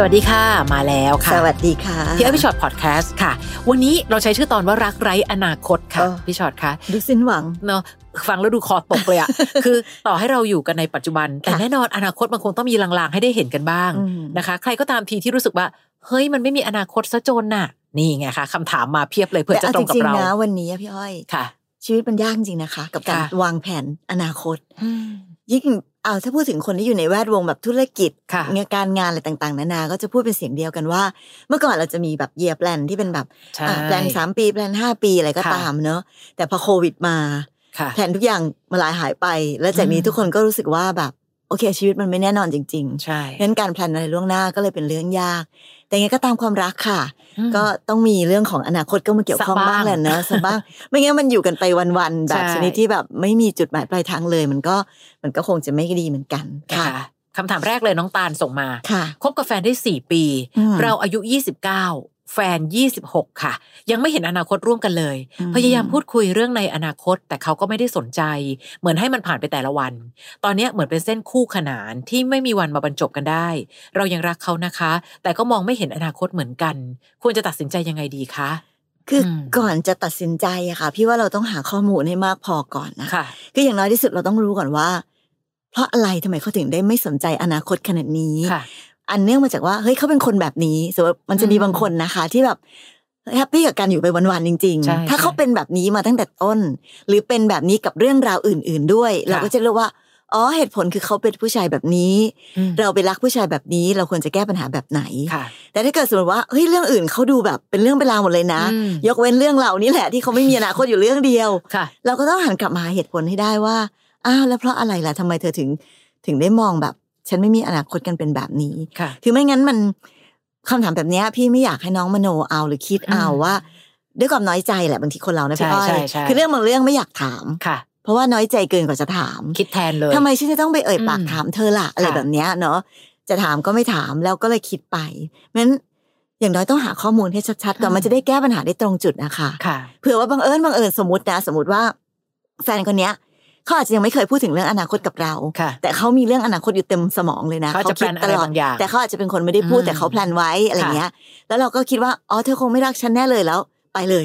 สวัสดีค่ะ มาแล้วค่ะ สวัสดีค่ะพี่อ้อยพี่ฉอดพอดแคสต์ค่ะ วันนี้เราใช้ชื่อตอนว่ารักไร้อนาคตค่ะเออพี่ฉอดคะดูสิ้นหวังเนาะฟังแล้วดูคอตกเลยอะคือต่อให้เราอยู่กันในปัจจุบัน แต่ค่ะแน่นอนอนาคตมันคงต้องมีลางๆ ให้ได้เห็นกันบ้างอืมนะคะ ใครก็ตามทีที่รู้สึกว่า เฮ้ยมันไม่มีอนาคตซะจนน่ะ นี่ไงคะคำถามมาเพียบเลยเผื่อแต่จะเอาตรงกับจริงเราๆนะวันนี้อะพี่อ้อยค่ะ ชีวิตมันยากจริงนะคะ กับการค่ะวางแผนอนาคตยิ่ง เอาถ้าพูดถึงคนที่อยู่ในแวดวงแบบธุรกิจค่ะงานการงานอะไรต่าง ๆ นานา ก็จะพูดเป็นเสียงเดียวกันว่า เมื่อก่อนเราจะมีแบบเยียแปลนที่เป็นแบบใช่อะแปลนสามปีแปลนห้าปีอะไรก็ค่ะตามเนอะแต่พอโควิดมาค่ะแผนทุกอย่างมาลายหายไป แล้วจากนี้อืมทุกคนก็รู้สึกว่าแบบ โอเค ชีวิตมันไม่แน่นอนจริงใช่ๆงั้นการแพลนอะไรล่วงหน้าก็เลยเป็นเรื่องยาก แต่ยังไงก็ตามความรักค่ะอืมก็ต้องมีเรื่องของอนาคตก็มาเกี่ยวข้องสักบ้างบ้างแหละเนอะสักบ้าง ไม่งั้นมันอยู่กันไปวันๆแบบใช่ชนิดที่แบบไม่มีจุดหมายปลายทางเลย มันก็มันก็คงจะไม่ดีเหมือนกันนะค่ะคะคำถามแรกเลยน้องตาลส่งมาค่ะคบกับแฟนได้สี่ปีอืมเราอายุ29 แฟน 26 ค่ะ ยังไม่เห็นอนาคตร่วมกันเลยอืมพยายามพูดคุยเรื่องในอนาคต แต่เขาก็ไม่ได้สนใจ เหมือนให้มันผ่านไปแต่ละวัน ตอนเนี้ยเหมือนเป็นเส้นคู่ขนานที่ไม่มีวันมาบรรจบกันได้ เรายังรักเขานะคะ แต่ก็มองไม่เห็นอนาคตเหมือนกัน ควรจะตัดสินใจยังไงดีคะคืออมก่อนจะตัดสินใจอะค่ะ พี่ว่าเราต้องหาข้อมูลให้มากพอก่อนนะค่ะคืออย่างน้อยที่สุดเราต้องรู้ก่อนว่า เพราะอะไรทำไมเขาถึงได้ไม่สนใจอนาคตขนาดนี้ค่ะ อันเนื่องมาจากว่าเฮ้ยเขาเป็นคนแบบนี้สมมติมันจะมีอืมบางคนนะคะ ที่แบบแฮปปี้กับการอยู่ไปวันๆจริงใช่ๆถ้าเขาใช่เป็นแบบนี้มาตั้งแต่ต้น หรือเป็นแบบนี้กับเรื่องราวอื่น ๆ ด้วย เราก็จะรู้ว่าอ๋อเหตุผลคือเขาเป็นผู้ชายแบบนี้อืมเราไปรักผู้ชายแบบนี้ เราควรจะแก้ปัญหาแบบไหนค่ะแต่ถ้าเกิดสมมติว่าเฮ้ยเรื่องอื่นเขาดูแบบเป็นเรื่องเป็นราวหมดเลยนะอืมยกเว้นเรื่องเรานี่แหละที่เขาไม่มีอนาคตอยู่เรื่องเดียวค่ะเราก็ต้องหันกลับมาหาเหตุผลให้ได้ว่าอ้าวแล้วเพราะอะไรล่ะทำไมเธอถึงถึงได้มองแบบ ฉันไม่มีอนาคตกันเป็นแบบนี้ค่ะคือไม่งั้นมันคำถามแบบเนี้ยพี่ไม่อยากให้น้องมโนเอาหรือคิดเอาอืมว่า ด้วยความน้อยใจแหละบางทีคนเรานะพี่ใช่อ้อยใช่ใช่คือเรื่องบางเรื่องไม่อยากถามค่ะ เพราะว่าน้อยใจเกินกว่าจะถาม คิดแทนเลยทำไมฉันจะต้องไปเอ่ยปากอืมถามเธอล่ะอะไรค่ะแบบเนี้ยเนาะจะถามก็ไม่ถามแล้วก็เลยคิดไปงั้นอย่างน้อยต้องหาข้อมูลให้ชัดๆก่อนมันจะได้แก้ปัญหาได้ตรงจุดนะคะค่ะเผื่อว่าบังเอิญบังเอิญสมมตินะ สมมติว่า แฟนคนเนี้ย เขาอาจจะยังไม่เคยพูดถึงเรื่องอนาคตกับเราค่ะแต่เขามีเรื่องอนาคตอยู่เต็มสมองเลยนะเขาจะคิด plan อะไรบางอย่างแต่เขาอาจจะเป็นคนไม่ได้พูดอืมแต่เขา plan ไว้อะไรค่ะเงี้ย แล้วเราก็คิดว่าอ๋อเธอคงไม่รักฉันแน่เลยแล้ว ไปเลย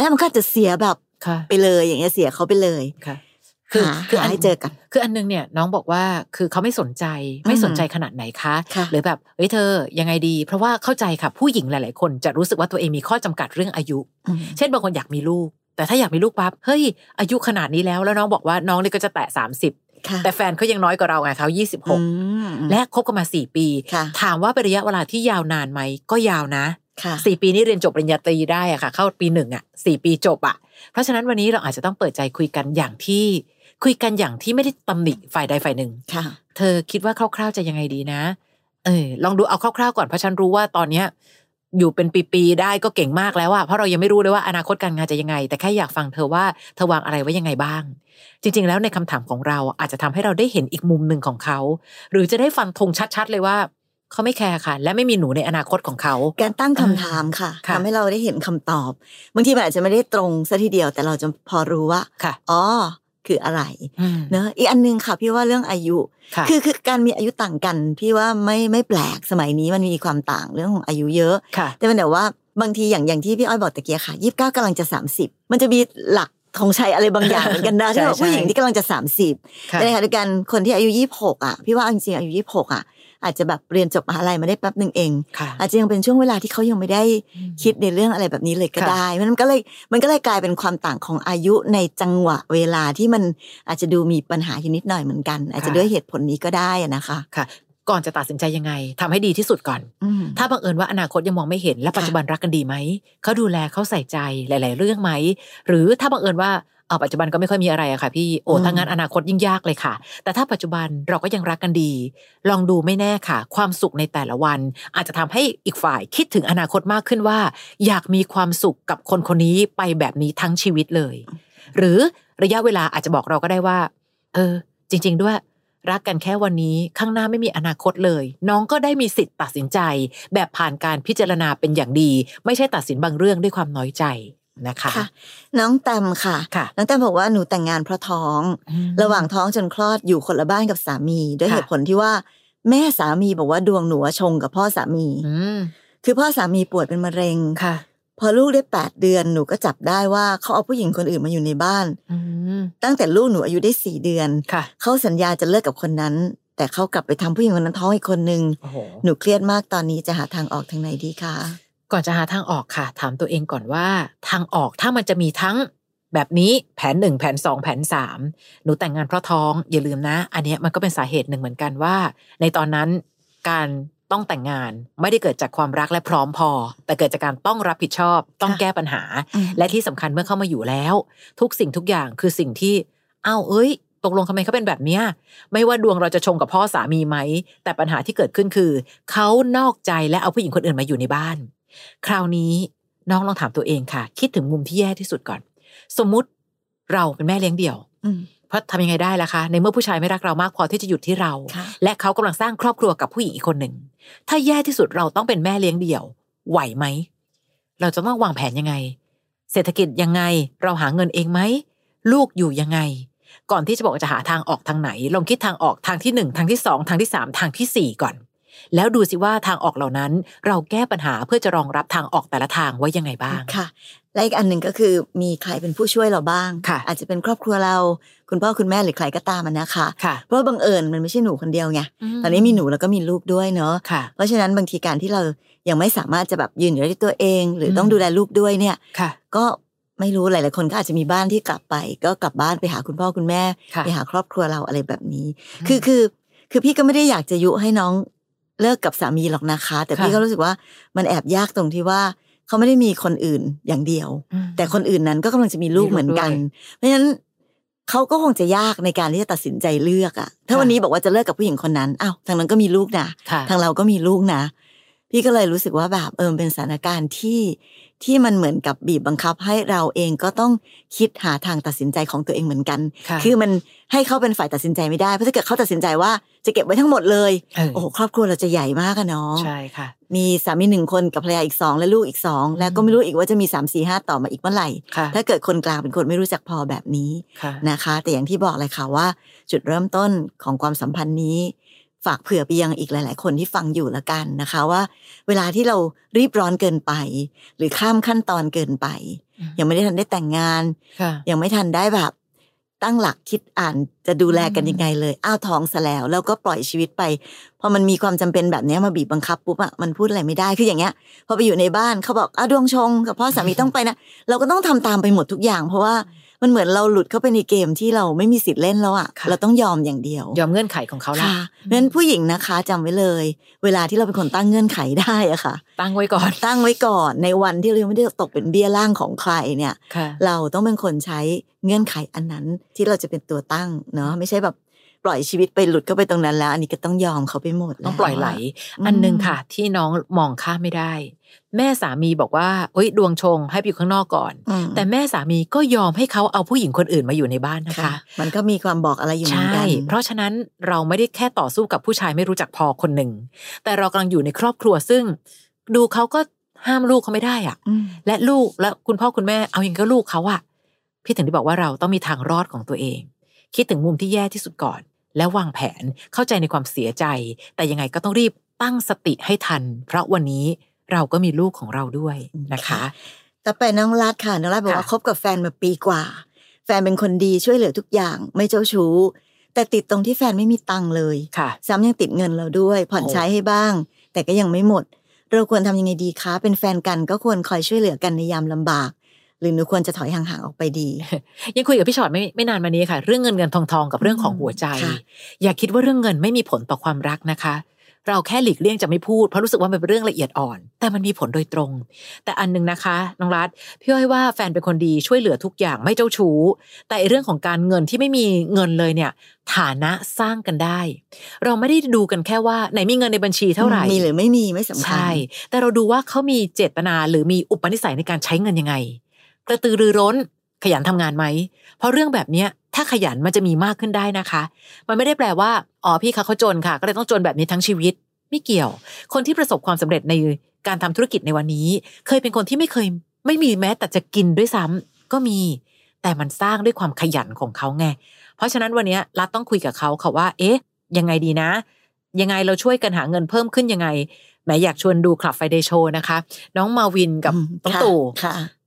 แล้วมันก็อาจจะเสียแบบค่ะไปเลยอย่างเงี้ยเสียเขาไปเลยค่ะหาหาให้เจอกัน คืออันนึงเนี่ยน้องบอกว่าคือเขาไม่สนใจไม่สนใจขนาดไหนคะค่ะหรือแบบเฮ้ยเธอยังไงดี เพราะว่าเข้าใจค่ะผู้หญิงหลาย ๆ คนจะรู้สึกว่าตัวเองมีข้อจำกัดเรื่องอายุอืมเช่นบางคนอยากมีลูก แต่ถ้าอยากมีลูกปั๊บเฮ้ยอายุขนาดนี้แล้วแล้วน้องบอกว่าน้องนี่ก็จะแตะ30ค่ะแต่แฟนเขายังน้อยกว่าเราไงเขาอื26มและคบกันมา4ปีค่ะถามว่าเป็นระยะเวลาที่ยาวนานไหมก็ยาวนะค่ะสี่ปีนี้เรียนจบปริญญาตรีได้อะค่ะ เข้าปีหนึ่งอะสี่ปีจบอะเพราะฉะนั้นวันนี้เราอาจจะต้องเปิดใจคุยกันอย่างที่ คุยกันอย่างที่ไม่ได้ตำหนิฝ่ายใดฝ่ายหนึ่งค่ะ เธอคิดว่าคร่าวๆจะยังไงดีนะ เออลองดูเอาคร่าวๆก่อนเพราะฉันรู้ว่าตอนเนี้ย อยู่เป็นปีๆได้ก็เก่งมากแล้วอะเพราะเรายังไม่รู้เลยว่าอนาคตการงานจะยังไง แต่แค่อยากฟังเธอว่าเธอวางอะไรไว้ยังไงบ้าง จริง ๆ แล้วในคำถามของเราอาจจะทำให้เราได้เห็นอีกมุมหนึ่งของเขา หรือจะได้ฟันธงชัดๆเลยว่าเขาไม่แคร์ค่ะ และไม่มีหนูในอนาคตของเขา การตั้งคำถามค่ะค่ะทำให้เราได้เห็นคำตอบ บางทีมันอาจจะไม่ได้ตรงซะทีเดียวแต่เราจะพอรู้ว่าค่ะอ๋อ คืออะไรอืมเนอะอีกอันหนึงค่ะพี่ว่าเรื่องอายุค่ะคือคือการมีอายุต่างกัน พี่ว่าไม่ไม่แปลกสมัยนี้มันมีความต่างเรื่องของอายุเยอะค่ะแต่มันแต่ว่าบางทีอย่างอย่างที่พี่อ้อยบอกตะเกียค่ะยี่สิบเก้ากำลังจะสามสิบมันจะมีหลักธงชัยอะไรบางอย่างเหมือนกันนะใช่ที่แบบใช่ผู้หญิงที่กำลังจะสามสิบค่ะในขณะเดียวกันคนที่อายุยี่สิบหกอะพี่ว่าเอาจริงๆอายุยี่สิบหกอะ อาจจะแบบเรียนจบมหาลัยมาได้แป๊บหนึ่งเองค่ะอาจจะยังเป็นช่วงเวลาที่เขายังไม่ได้คิดในเรื่องอะไรแบบนี้เลยก็ค่ะได้มันก็เลยมันก็เลยกลายเป็นความต่างของอายุในจังหวะเวลาที่มันอาจจะดูมีปัญหาอยู่นิดหน่อยเหมือนกัน อาจจะด้วยเหตุผลนี้ก็ได้อะนะคะค่ะก่อนจะตัดสินใจยังไงทำให้ดีที่สุดก่อนอืมถ้าบังเอิญว่าอนาคตยังมองไม่เห็นและปัจจุบันรักกันดีไหม เขาดูแลเขาใส่ใจหลาย ๆ เรื่องไหม หรือถ้าบังเอิญว่าเอา ปัจจุบันก็ไม่ค่อยมีอะไรอะค่ะพี่โอ้อืมถ้างั้นอนาคตยิ่งยากเลยค่ะ แต่ถ้าปัจจุบันเราก็ยังรักกันดี ลองดูไม่แน่ค่ะ ความสุขในแต่ละวัน อาจจะทำให้อีกฝ่ายคิดถึงอนาคตมากขึ้นว่า อยากมีความสุขกับคนคนนี้ไปแบบนี้ทั้งชีวิตเลย หรือระยะเวลาอาจจะบอกเราก็ได้ว่า เออ จริง ๆ ด้วยรักกันแค่วันนี้ข้างหน้าไม่มีอนาคตเลย น้องก็ได้มีสิทธิ์ตัดสินใจ แบบผ่านการพิจารณาเป็นอย่างดี ไม่ใช่ตัดสินบางเรื่องด้วยความน้อยใจ นะคะค่ะน้องแตมค่ะค่ะน้องแตมบอกว่าหนูแต่งงานเพราะท้องอืมระหว่างท้องจนคลอดอยู่คนละบ้านกับสามี ด้วยค่ะเหตุผลที่ว่า แม่สามีบอกว่าดวงหนูอะชงกับพ่อสามีอืมคือพ่อสามีป่วยเป็นมะเร็งค่ะ พอลูกได้แปดเดือนหนูก็จับได้ว่าเขาเอาผู้หญิงคนอื่นมาอยู่ในบ้านอืมตั้งแต่ลูกหนูอายุได้สี่เดือนค่ะเขาสัญญาจะเลิกกับคนนั้นแต่เขากลับไปทำผู้หญิงคนนั้นท้องอีกคนนึงโอ้โหหนูเครียดมากตอนนี้จะหาทางออกทางไหนดีคะ ก่อนจะหาทางออกค่ะ ถามตัวเองก่อนว่า ทางออกถ้ามันจะมีทั้งแบบนี้แผนหนึ่งแผนสองแผนสามหนูแต่งงานเพราะท้องอย่าลืมนะ อันเนี้ยมันก็เป็นสาเหตุหนึ่งเหมือนกันว่า ในตอนนั้นการต้องแต่งงานไม่ได้เกิดจากความรักและพร้อมพอ แต่เกิดจากการต้องรับผิดชอบ ต้องแก้ปัญหา และที่สำคัญเมื่อเข้ามาอยู่แล้ว ทุกสิ่งทุกอย่างคือสิ่งที่อ้าวเอ้ย ตกลงทำไมเขาเป็นแบบเนี้ยไม่ว่าดวงเราจะชงกับพ่อสามีไหมแต่ปัญหาที่เกิดขึ้นคือเขานอกใจและเอาผู้หญิงคนอื่นมาอยู่ในบ้าน คราวนี้น้องลองถามตัวเองค่ะ คิดถึงมุมที่แย่ที่สุดก่อน สมมุติเราเป็นแม่เลี้ยงเดี่ยวอืมเพราะทำยังไงได้ล่ะคะในเมื่อผู้ชายไม่รักเรามากพอที่จะหยุดที่เราค่ะและเขากำลังสร้างครอบครัวกับผู้หญิงอีกคนหนึ่งถ้าแย่ที่สุดเราต้องเป็นแม่เลี้ยงเดี่ยว ไหวไหมเราจะต้องวางแผนยังไง เศรษฐกิจยังไง เราหาเงินเองไหมลูกอยู่ยังไง ก่อนที่จะบอกว่าจะหาทางออกทางไหน ลองคิดทางออกทางที่หนึ่งทางที่สองทางที่สามทางที่สี่ก่อน แล้วดูสิว่าทางออกเหล่านั้นเราแก้ปัญหาเพื่อจะรองรับทางออกแต่ละทางไว้ยังไงบ้างค่ะ และอีกอันหนึ่งก็คือมีใครเป็นผู้ช่วยเราบ้างค่ะอาจจะเป็นครอบครัวเราคุณพ่อคุณแม่หรือใครก็ตามอะนะคะค่ะเพราะว่าบังเอิญมันไม่ใช่หนูคนเดียวไงตอนนี้มีหนูแล้วก็มีลูกด้วยเนาะค่ะเพราะฉะนั้นบางทีการที่เรายังไม่สามารถจะแบบยืนอยู่ได้ด้วยตัวเอง หรืออมต้องดูแลลูกด้วยเนี่ยค่ะก็ไม่รู้หลาย ๆ คนก็อาจจะมีบ้านที่กลับไป ก็กลับบ้านไปหาคุณพ่อคุณแม่ค่ะไปหาครอบครัวเราอะไรแบบนี้ คือคือคือพี่ก็ไม่ได้อยากจะยุให้น้อง เลิกกับสามีหรอกนะคะ แต่ค่ะพี่ก็รู้สึกว่ามันแอบยากตรงที่ว่าเขาไม่ได้มีคนอื่นอย่างเดียวอืมแต่คนอื่นนั้นก็กำลังจะมีลูกมีลูกเหมือนกันด้วยเพราะฉะนั้นเขาก็คงจะยากในการที่จะตัดสินใจเลือกอะถ้าค่ะวันนี้บอกว่าจะเลิกกับผู้หญิงคนนั้นอ้าวทางนั้นก็มีลูกนะค่ะทางเราก็มีลูกนะ พี่ก็เลยรู้สึกว่าแบบเออเป็นสถานการณ์ที่ ที่มันเหมือนกับบีบบังคับให้เราเองก็ต้องคิดหาทางตัดสินใจของตัวเองเหมือนกันค่ะคือมันให้เขาเป็นฝ่ายตัดสินใจไม่ได้เพราะถ้าเกิดเขาตัดสินใจว่าจะเก็บไว้ทั้งหมดเลยเออโอ้โหครอบครัวเราจะใหญ่มากอะเนาะใช่ค่ะ มีสามีหนึ่งคนกับภรรยาอีกสองและลูกอีกสองแล้วก็ไม่รู้อีกว่าจะมีสามสี่ห้าต่อมาอีกเมื่อไหร่ค่ะถ้าเกิดคนกลางเป็นคนไม่รู้จักพอแบบนี้ค่ะนะคะ แต่อย่างที่บอกเลยค่ะว่า จุดเริ่มต้นของความสัมพันธ์นี้ ฝากเผื่อไปยังอีกหลาย ๆ คนที่ฟังอยู่ละกันนะคะว่า เวลาที่เรารีบร้อนเกินไป หรือข้ามขั้นตอนเกินไปอืมยังไม่ได้ทันได้แต่งงานค่ะยังไม่ทันได้แบบ ตั้งหลักคิดอ่านจะดูแลกันอืมยังไงเลย อ้าวท้องซะแล้วแล้วก็ปล่อยชีวิตไปพอมันมีความจำเป็นแบบเนี้ยมาบีบบังคับปุ๊บอะมันพูดอะไรไม่ได้คืออย่างเงี้ยพอไปอยู่ในบ้านเขาบอกอ้าวดวงชงกับพ่อสามีต้องไปนะเราก็ต้องทำตามไปหมดทุกอย่าง เพราะว่า มันเหมือนเราหลุดเข้าไปในเกมที่เราไม่มีสิทธิ์เล่นแล้วอะค่ะเราต้องยอมอย่างเดียว ยอมเงื่อนไขของเขาละค่ะเพราะฉะนั้นผู้หญิงนะคะจำไว้เลย เวลาที่เราเป็นคนตั้งเงื่อนไขได้อะค่ะ ตั้งไว้ก่อนตั้งไว้ก่อนในวันที่เรายังไม่ได้ตกเป็นเบี้ยล่างของใครเนี่ยค่ะเราต้องเป็นคนใช้เงื่อนไขอันนั้นที่เราจะเป็นตัวตั้งเนาะไม่ใช่แบบ ปล่อยชีวิตไปหลุดเข้าไปตรงนั้นแล้ว อันนี้ก็ต้องยอมเขาไปหมดต้องปล่อยไหลอืมอันหนึงค่ะ ที่น้องมองข้ามไม่ได้ แม่สามีบอกว่าเอ้ยดวงชงให้ไปอยู่ข้างนอกก่อนอืมแต่แม่สามีก็ยอมให้เขาเอาผู้หญิงคนอื่นมาอยู่ในบ้านนะคะค่ะมันก็มีความบอกอะไรอยู่เหมือนใช่กันเพราะฉะนั้นเราไม่ได้แค่ต่อสู้กับผู้ชายไม่รู้จักพอคนหนึ่ง แต่เรากำลังอยู่ในครอบครัวซึ่ง ดูเขาก็ห้ามลูกเขาไม่ได้อะอืมและลูกและคุณพ่อคุณแม่เอาอย่างก็ลูกเขาอะพี่ถึงได้บอกว่าเราต้องมีทางรอดของตัวเอง คิดถึงมุมที่แย่ที่สุดก่อน แล้ววางแผนเข้าใจในความเสียใจ แต่ยังไงก็ต้องรีบตั้งสติให้ทัน เพราะวันนี้เราก็มีลูกของเราด้วยนะคะต่อไปน้องรัดค่ะน้องรัดบอกว่าค่ะคบกับแฟนมาปีกว่า แฟนเป็นคนดีช่วยเหลือทุกอย่าง ไม่เจ้าชู้ แต่ติดตรงที่แฟนไม่มีตังค์เลยค่ะ ซ้ำยังติดเงินเราด้วย ผ่อนโอ้ใช้ให้บ้าง แต่ก็ยังไม่หมด เราควรทำยังไงดีคะเป็นแฟนกันก็ควรคอยช่วยเหลือกันในยามลำบาก หรือหนูควรจะถอยห่างๆออกไปดี ยังคุยกับพี่ชอตไม่ไม่นานมานี้ค่ะ เรื่องเงินเงินทองทองกับเรื่องของหัวใจค่ะอย่าคิดว่าเรื่องเงินไม่มีผลต่อความรักนะคะ เราแค่หลีกเลี่ยงจะไม่พูดเพราะรู้สึกว่ามันเป็นเรื่องละเอียดอ่อน แต่มันมีผลโดยตรง แต่อันหนึงนะคะน้องรัฐพี่อ้อยว่าแฟนเป็นคนดีช่วยเหลือทุกอย่างไม่เจ้าชู้ แต่ไอ้เรื่องของการเงินที่ไม่มีเงินเลยเนี่ย ฐานะสร้างกันได้ เราไม่ได้ดูกันแค่ว่าไหนมีเงินในบัญชีเท่าไหร่มีหรือไม่มีไม่สำคัญใช่แต่เราดูว่าเขามีเจตนาหรือมีอุปนิสัยในการใช้เงินยังไง กระตือรือร้น ขยันทำงานไหม เพราะเรื่องแบบเนี้ยถ้าขยันมันจะมีมากขึ้นได้นะคะ มันไม่ได้แปลว่าอ๋อพี่เขาเขาจนค่ะ ก็เลยต้องจนแบบนี้ทั้งชีวิต ไม่เกี่ยว คนที่ประสบความสำเร็จในการทำธุรกิจในวันนี้ เคยเป็นคนที่ไม่เคย ไม่มีแม้แต่จะกินด้วยซ้ำก็มี แต่มันสร้างด้วยความขยันของเขาไง เพราะฉะนั้นวันนี้รัฐต้องคุยกับเขาค่ะว่า เอ๊ะ ยังไงดีนะ ยังไงเราช่วยกันหาเงินเพิ่มขึ้นยังไงแหมอยากชวนดูคลับไฟเดย์โชนะคะ น้องมาวินกับอืมน้องค่ะตู่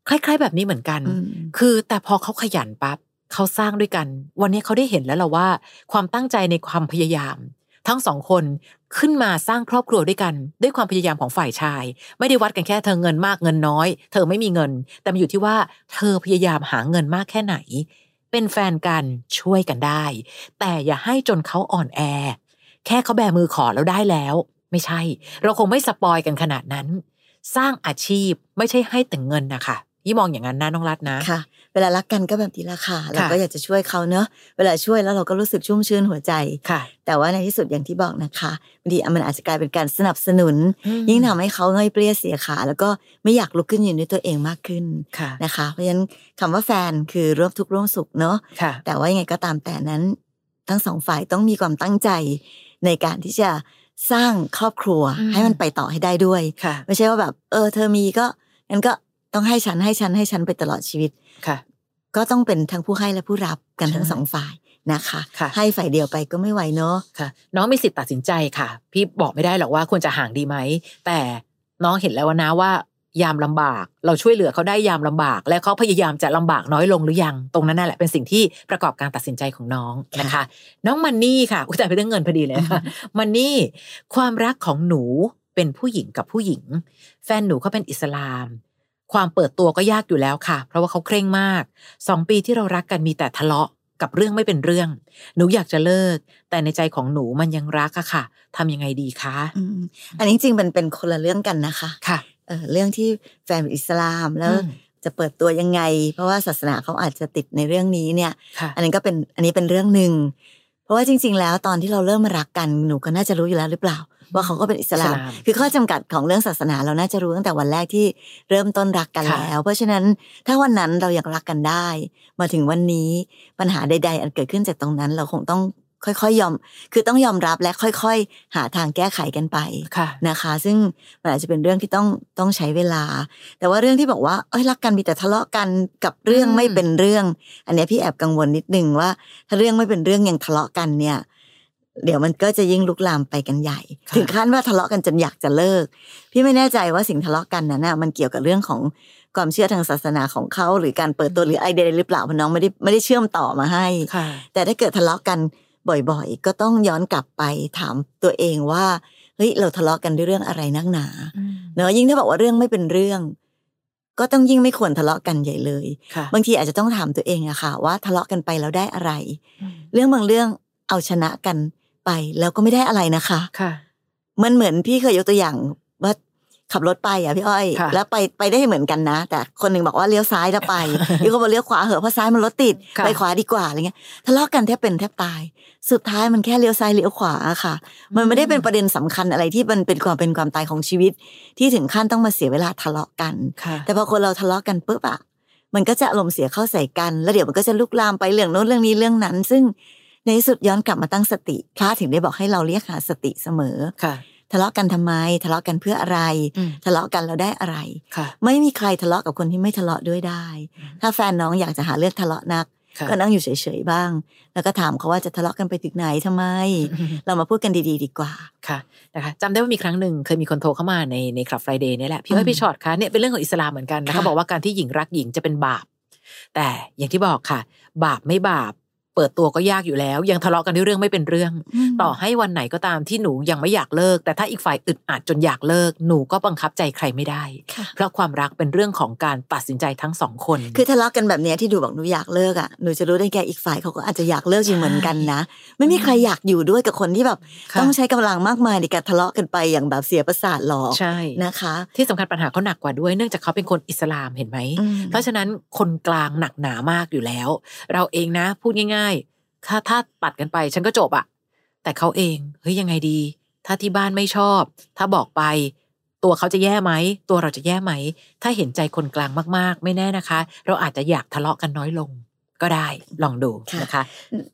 ค่ะคล้าย ๆ แบบนี้เหมือนกันอืมคือแต่พอเขาขยันปั๊บเขาสร้างด้วยกัน วันนี้เขาได้เห็นแล้วล่ะว่า ความตั้งใจในความพยายาม ทั้งสองคนขึ้นมาสร้างครอบครัวด้วยกัน ด้วยความพยายามของฝ่ายชาย ไม่ได้วัดกันแค่เธอเงินมากเงินน้อย เธอไม่มีเงิน แต่มันอยู่ที่ว่าเธอพยายามหาเงินมากแค่ไหน เป็นแฟนกันช่วยกันได้ แต่อย่าให้จนเขาอ่อนแอ แค่เขาแบมือขอแล้วได้แล้ว ไม่ใช่ เราคงไม่สปอยกันขนาดนั้น สร้างอาชีพไม่ใช่ให้แต่เงินนะคะ ยี่มองอย่างนั้นนะน้องรัตนะค่ะ เวลารักกันก็แบบนี้ละค่ะเราค่ะก็อยากจะช่วยเขาเนอะเวลาช่วยแล้วเราก็รู้สึกชุ่มชื่นหัวใจค่ะ แต่ว่าในที่สุดอย่างที่บอกนะคะบางทีมันอาจจะกลายเป็นการสนับสนุนอืมยิ่งทำให้เขาเงยเปรี้ยเสียขา แล้วก็ไม่อยากลุกขึ้นยืนด้วยตัวเองมากขึ้นค่ะนะคะ เพราะฉะนั้นคำว่าแฟนคือร่วมทุกข์ร่วมสุขเนอะค่ะแต่ว่ายังไงก็ตามแต่นั้น ทั้งสองฝ่ายต้องมีความตั้งใจในการที่จะสร้างครอบครัวอืมให้มันไปต่อให้ได้ด้วยค่ะไม่ใช่ว่าแบบ เออ เธอมีก็งั้นก็ ต้องให้ฉันให้ฉันให้ฉันไปตลอดชีวิตค่ะ ก็ต้องเป็นทั้งผู้ให้และผู้รับกันทั้งใช่สองฝ่ายนะคะค่ะให้ฝ่ายเดียวไปก็ไม่ไหวเนาะค่ะ น้องมีสิทธิ์ตัดสินใจค่ะ พี่บอกไม่ได้หรอกว่าควรจะห่างดีไหม แต่น้องเห็นแล้วนะว่ายามลำบาก เราช่วยเหลือเขาได้ยามลำบาก และเขาพยายามจะลำบากน้อยลงหรือยัง ตรงนั้นนั่นแหละเป็นสิ่งที่ประกอบการตัดสินใจของน้องนะคะ น้องมันนี่ค่ะอุ้ยแต่ไปเรื่องเงินพอดีเลยนะคะมันนี่ความรักของหนูเป็นผู้หญิงกับผู้หญิง แฟนหนูเขาเป็นอิสลาม ความเปิดตัวก็ยากอยู่แล้วค่ะ เพราะว่าเขาเคร่งมากสองปีที่เรารักกันมีแต่ทะเลาะกับเรื่องไม่เป็นเรื่อง หนูอยากจะเลิก แต่ในใจของหนูมันยังรักอะค่ะทำยังไงดีคะอืมอันนี้จริงๆมันเป็นคนละเรื่องกันนะคะค่ะเออเรื่องที่แฟนเป็นอิสลามแล้วอืมจะเปิดตัวยังไง เพราะว่าศาสนาเขาอาจจะติดในเรื่องนี้เนี่ยค่ะอันนี้ก็เป็นอันนี้เป็นเรื่องหนึ่งเพราะว่าจริง ๆ แล้วตอนที่เราเริ่มมารักกันหนูก็น่าจะรู้อยู่แล้วหรือเปล่า ว่าเขาก็เป็นอิสลามอิสลามคือข้อจำกัดของเรื่องศาสนาเราน่าจะรู้ตั้งแต่วันแรกที่เริ่มต้นรักกันค่ะแล้ว เพราะฉะนั้นถ้าวันนั้นเรายังรักกันได้ มาถึงวันนี้ปัญหาใด ๆ อันเกิดขึ้นจากตรงนั้นเราคงต้องค่อยๆยอม คือต้องยอมรับและค่อยๆ หาทางแก้ไขกันไปค่ะนะคะ ซึ่งมันอาจจะเป็นเรื่องที่ต้องต้องใช้เวลา แต่ว่าเรื่องที่บอกว่าเอ้ยรักกันมีแต่ทะเลาะกันกับเรื่องอืมไม่เป็นเรื่อง อันเนี้ยพี่แอบกังวลนิดนึงว่า ถ้าเรื่องไม่เป็นเรื่องยังทะเลาะกันเนี่ย เดี๋ยวมันก็จะยิ่งลุกลามไปกันใหญ่ ถึงขั้นว่าทะเลาะกันจนอยากจะเลิก พี่ไม่แน่ใจว่าสิ่งทะเลาะกันนั้นน่ะมันเกี่ยวกับเรื่องของความเชื่อทางศาสนาของเขาหรือการเปิดตัวหรือไอเดียหรือเปล่าเพราะน้องไม่ได้ไม่ได้เชื่อมต่อมาให้ค่ะแต่ถ้าเกิดทะเลาะกันบ่อยๆ ก็ต้องย้อนกลับไปถามตัวเองว่าเฮ้ยเราทะเลาะกันด้วยเรื่องอะไรนักหนาเนอะยิ่งถ้าบอกว่าเรื่องไม่เป็นเรื่อง ก็ต้องยิ่งไม่ควรทะเลาะกันใหญ่เลยค่ะบางทีอาจจะต้องถามตัวเองอะค่ะ ว่าทะเลาะกันไปแล้วได้อะไร เรื่องบางเรื่องเอาชนะกัน ไปแล้วก็ไม่ได้อะไรนะคะค่ะ มันเหมือนพี่เคยยกตัวอย่างว่าขับรถไปอะพี่อ้อยค่ะแล้วไปไปได้เหมือนกันนะ แต่คนหนึ่งบอกว่าเลี้ยวซ้ายแล้วไปอีกคนบอกเลี้ยวขวาเหอะเพราะซ้ายมันรถติดค่ะไปขวาดีกว่าอะไรเงี้ยทะเลาะกันแทบเป็นแทบตาย สุดท้ายมันแค่เลี้ยวซ้ายเลี้ยวขวาอะค่ะ มันไม่ได้เป็นประเด็นสำคัญอะไรที่มันเป็นความเป็นความตายของชีวิต ที่ถึงขั้นต้องมาเสียเวลาทะเลาะกันค่ะแต่พอคนเราทะเลาะกันปุ๊บอะมันก็จะอารมณ์เสียเข้าใส่กัน แล้วเดี๋ยวมันก็จะลุกลามไปเรื่องโน้นเรื่องนี้เรื่องนั้น ซึ่ง ในที่สุดย้อนกลับมาตั้งสติพระถึงได้บอกให้เราเรียกหาสติเสมอค่ะทะเลาะกันทำไม ทะเลาะกันเพื่ออะไรอืมทะเลาะกันแล้วได้อะไรค่ะไม่มีใครทะเลาะกับคนที่ไม่ทะเลาะด้วยได้อืมถ้าแฟนน้องอยากจะหาเรื่องทะเลาะนักค่ะก็นั่งอยู่เฉยๆบ้าง แล้วก็ถามเขาว่าจะทะเลาะกันไปถึงไหนทำไม เรามาพูดกันดีๆ ดีกว่าค่ะนะคะจำได้ว่ามีครั้งหนึ่งเคยมีคนโทรเข้ามาในในคลับไฟเดย์นี่ยแหละพี่อ้ออืยมพี่ชอตคะเนี่ยเป็นเรื่องของอิสลามเหมือนกันนะค่ะเขาบอกว่าการที่หญิงรักหญิงจะเป็นบาป แต่อย่างที่บอกค่ะ บาปไม่บาป เปิดตัวก็ยากอยู่แล้ว ยังทะเลาะกันด้วยเรื่องไม่เป็นเรื่อง ต่อให้วันไหนก็ตามที่หนูยังไม่อยากเลิก แต่ถ้าอีกฝ่ายอึดอัดจนอยากเลิกหนูก็บังคับใจใครไม่ได้ค่ะเพราะความรักเป็นเรื่องของการตัดสินใจทั้งสองคน คือทะเลาะกันแบบเนี้ยที่ดูบอกหนูอยากเลิกอะหนูจะรู้ได้แกอีกฝ่ายเขาก็อาจจะอยากเลิกอยู่เหมือนกันนะ ไม่มีใครอยากอยู่ด้วยกับคนที่แบบค่ะต้องใช้กำลังมากมายในการทะเลาะกันไปอย่างแบบเสียประสาทหรอกใช่นะคะ ที่สำคัญปัญหาเขาหนักกว่าด้วยเนื่องจากเขาเป็นคนอิสลามเห็นไหมอืมเพราะฉะนั้นคนกลางหนักหนามากอยู่แล้ว เราเองนะพูดง่ายๆ ถ้าถ้าตัดกันไปฉันก็จบอะแต่เขาเองเฮ้ยยังไงดี ถ้าที่บ้านไม่ชอบ ถ้าบอกไป ตัวเขาจะแย่ไหม ตัวเราจะแย่ไหม ถ้าเห็นใจคนกลางมากๆ ไม่แน่นะคะ เราอาจจะอยากทะเลาะกันน้อยลง ก็ได้ลองดูนะคะ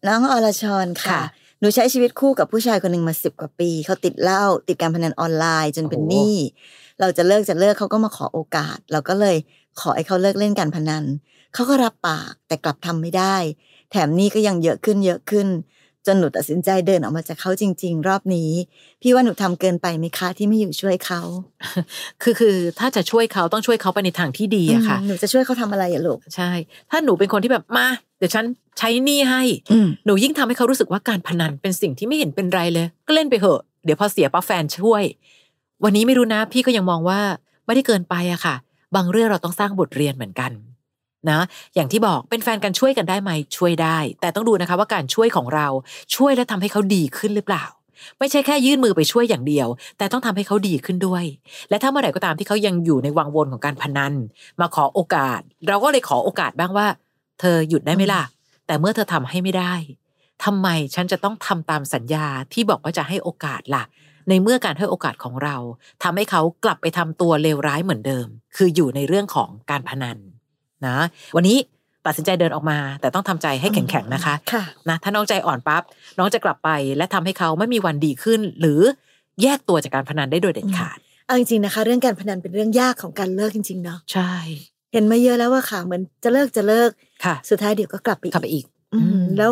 น้องอรชรค่ะค่ะหนูใช้ชีวิตคู่กับผู้ชายคนหนึ่งมาสิบกว่าปี เขาติดเหล้าติดการพนันออนไลน์ จนเป็นโอ้หนี้เราจะเลิกจะเลิกเขาก็มาขอโอกาส เราก็เลยขอให้เขาเลิกเล่นการพนันเขาก็รับปากแต่กลับทำไม่ได้ แถมหนี้ก็ยังเยอะขึ้นเยอะขึ้น จนหนูตัดสินใจเดินออกมาจากเขาจริง ๆ รอบนี้ พี่ว่าหนูทำเกินไปไหมคะที่ไม่อยู่ช่วยเขาคือคือถ้าจะช่วยเขาต้องช่วยเขาไปในทางที่ดีอะค่ะอืมหนูจะช่วยเขาทำอะไรอะลูกใช่ ถ้าหนูเป็นคนที่แบบมาเดี๋ยวฉันใช้หนี้ให้อืมหนูยิ่งทำให้เขารู้สึกว่าการพนันเป็นสิ่งที่ไม่เห็นเป็นไรเลย ก็เล่นไปเถอะเดี๋ยวพอเสียป้าแฟนช่วย วันนี้ไม่รู้นะ พี่ก็ยังมองว่าไม่ได้เกินไปอะค่ะ บางเรื่องเราต้องสร้างบทเรียนเหมือนกัน นะอย่างที่บอกเป็นแฟนกันช่วยกันได้ไหมช่วยได้ แต่ต้องดูนะคะว่าการช่วยของเราช่วยและทำให้เขาดีขึ้นหรือเปล่า ไม่ใช่แค่ยื่นมือไปช่วยอย่างเดียว แต่ต้องทำให้เขาดีขึ้นด้วย และถ้าเมื่อไหร่ก็ตามที่เขายังอยู่ในวังวนของการพนัน มาขอโอกาส เราก็เลยขอโอกาสบ้างว่า เธอหยุดได้ไหมล่ะ แต่เมื่อเธอทำให้ไม่ได้ทำไมฉันจะต้องทำตามสัญญาที่บอกว่าจะให้โอกาสล่ะ ในเมื่อการให้โอกาสของเราทำให้เขากลับไปทำตัวเลวร้ายเหมือนเดิม คืออยู่ในเรื่องของการพนัน นะวันนี้ตัดสินใจเดินออกมา แต่ต้องทำใจให้แข็งๆนะคะค่ะนะถ้าน้องใจอ่อนปั๊บน้องจะกลับไปและทำให้เขาไม่มีวันดีขึ้น หรือแยกตัวจากการพนันได้โดยเด็ดขาดเอาจริงๆนะคะ เรื่องการพนันเป็นเรื่องยากของการเลิกจริงๆเนาะใช่ เห็นมาเยอะแล้วว่าค่ะเหมือนจะเลิกจะเลิกค่ะ สุดท้ายเดี๋ยวก็กลับไปกลับไปอีก อืมอืมแล้ว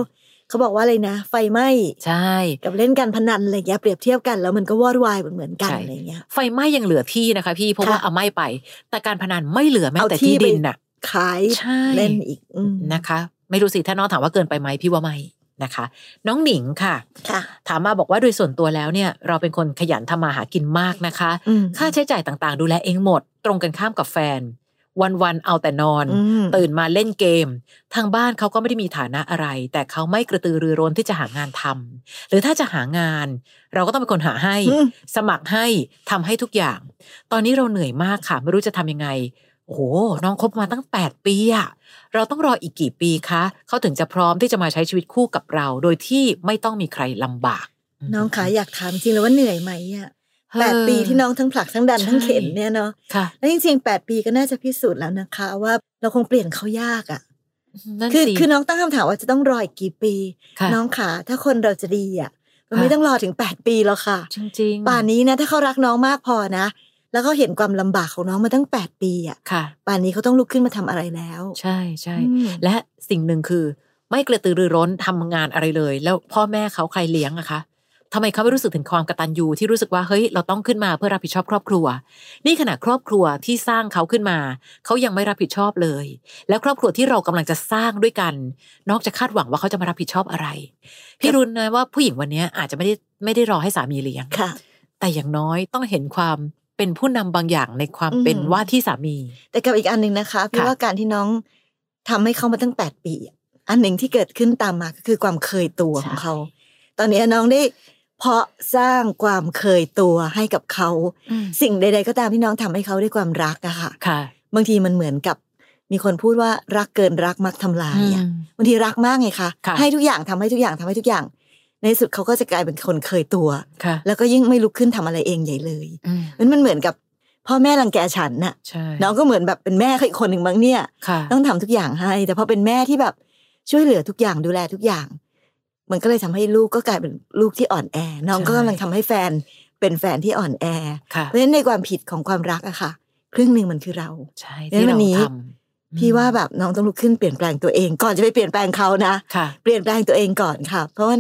เขาบอกว่าอะไรนะ ไฟไหม้ใช่ กับเล่นการพนันอะไรเงี้ยเปรียบเทียบกันแล้วมันก็วอดวายเหมือนๆกันใช่อะไรเงี้ยไฟไหม้ยังเหลือที่นะคะ พี่เพราะว่าค่ะเอาไหม้ไป แต่การพนันไม่เหลือแม้เอาแต่ที่ที่ไปดินน่ะ ขายใช่เล่นอีกอืมนะคะ ไม่รู้สิถ้าน้องถามว่าเกินไปไหมพี่ว่าไม่นะคะ น้องหนิงค่ะค่ะถามมาบอกว่าโดยส่วนตัวแล้วเนี่ย เราเป็นคนขยันทำมาหากินมากนะคะอืมค่าใช้จ่ายต่างๆ ดูแลเองหมด ตรงกันข้ามกับแฟน วันๆเอาแต่นอนอืมตื่นมาเล่นเกม ทางบ้านเขาก็ไม่ได้มีฐานะอะไร แต่เขาไม่กระตือรือร้นที่จะหางานทำหรือถ้าจะหางาน เราก็ต้องเป็นคนหาให้อืมสมัครให้ทำให้ทุกอย่าง ตอนนี้เราเหนื่อยมากค่ะ ไม่รู้จะทำยังไง โอ้โหน้องคบมาตั้งแปดปีอะเราต้องรออีกกี่ปีคะเขาถึงจะพร้อมที่จะมาใช้ชีวิตคู่กับเรา โดยที่ไม่ต้องมีใครลำบาก น้องขาอยากถามจริงเลยว่าเหนื่อยไหมอะแปดปีที่น้องทั้งผลักทั้งดันใช่ทั้งเข็นเนี่ยเนาะค่ะแล้วจริงๆแปดปีก็น่าจะพิสูจน์แล้วนะคะ ว่าเราคงเปลี่ยนเขายากอะนั่นคือสิคือน้องตั้งคำถามว่าจะต้องรออีกกี่ปีค่ะน้องขาถ้าคนเราจะดีอะมันค่ะไม่ต้องรอถึงแปดปีแล้วค่ะ จริงๆป่านนี้นะถ้าเขารักน้องมากพอนะ แล้วเขาเห็นความลำบากของน้องมาตั้งแปดปีอะค่ะ ป่านนี้เขาต้องลุกขึ้นมาทำอะไรแล้ว ใช่ใช่อืมและสิ่งหนึ่งคือ ไม่กระตือรือร้นทำงานอะไรเลย แล้วพ่อแม่เขาใครเลี้ยงอะคะทำไมเขาไม่รู้สึกถึงความกตัญญูที่รู้สึกว่าเฮ้ยเราต้องขึ้นมาเพื่อรับผิดชอบครอบครัว นี่ขณะครอบครัวที่สร้างเขาขึ้นมาเขายังไม่รับผิดชอบเลย แล้วครอบครัวที่เรากำลังจะสร้างด้วยกัน นอกจากคาดหวังว่าเขาจะมารับผิดชอบอะไร พี่รุนนะว่าผู้หญิงวันนี้อาจจะไม่ได้ไม่ได้รอให้สามีเลี้ยงค่ะแต่อย่างน้อยต้องเห็นความ เป็นผู้นำบางอย่างในความอืมเป็นว่าที่สามี แต่กับอีกอันหนึ่งนะคะพี่ค่ะว่าการที่น้องทำให้เขามาตั้งแปดปีอะอันหนึ่งที่เกิดขึ้นตามมาก็คือความเคยตัวของเขา ตอนนี้น้องได้เพาะสร้างความเคยตัวให้กับเขา สิ่งใด ๆ ก็ตามที่น้องทำให้เขาด้วยความรักอะค่ะค่ะ บางทีมันเหมือนกับมีคนพูดว่ารักเกินรักมักทำลายอะอืมบางทีรักมากไงคะค่ะให้ทุกอย่างทำให้ทุกอย่างทำให้ทุกอย่าง ในที่สุดเขาก็จะกลายเป็นคนเคยตัวค่ะแล้วก็ยิ่งไม่ลุกขึ้นทำอะไรเองใหญ่เลยอืมมันมันเหมือนกับพ่อแม่รังแกฉันน่ะใช่น้องก็เหมือนแบบเป็นแม่เขาอีกคนหนึ่งมั้งเนี่ยค่ะต้องทำทุกอย่างให้ แต่พอเป็นแม่ที่แบบช่วยเหลือทุกอย่างดูแลทุกอย่าง มันก็เลยทำให้ลูกก็กลายเป็นลูกที่อ่อนแอ น้องก็กำลังทำให้แฟนเป็นแฟนที่อ่อนแอค่ะเพราะฉะนั้นในความผิดของความรักอะค่ะ ครึ่งหนึ่งมันคือเราใช่งั้นที่วัเรานนี้ทำพี่ว่าแบบน้องต้องลุกขึ้นเปลี่ยนแปลงตัวเอง ก่อนจะไปเปลี่ยนแปลงเขานะค่ะเปลี่ยนแปลงตัวเองก่อนค่ะ เพราะว่า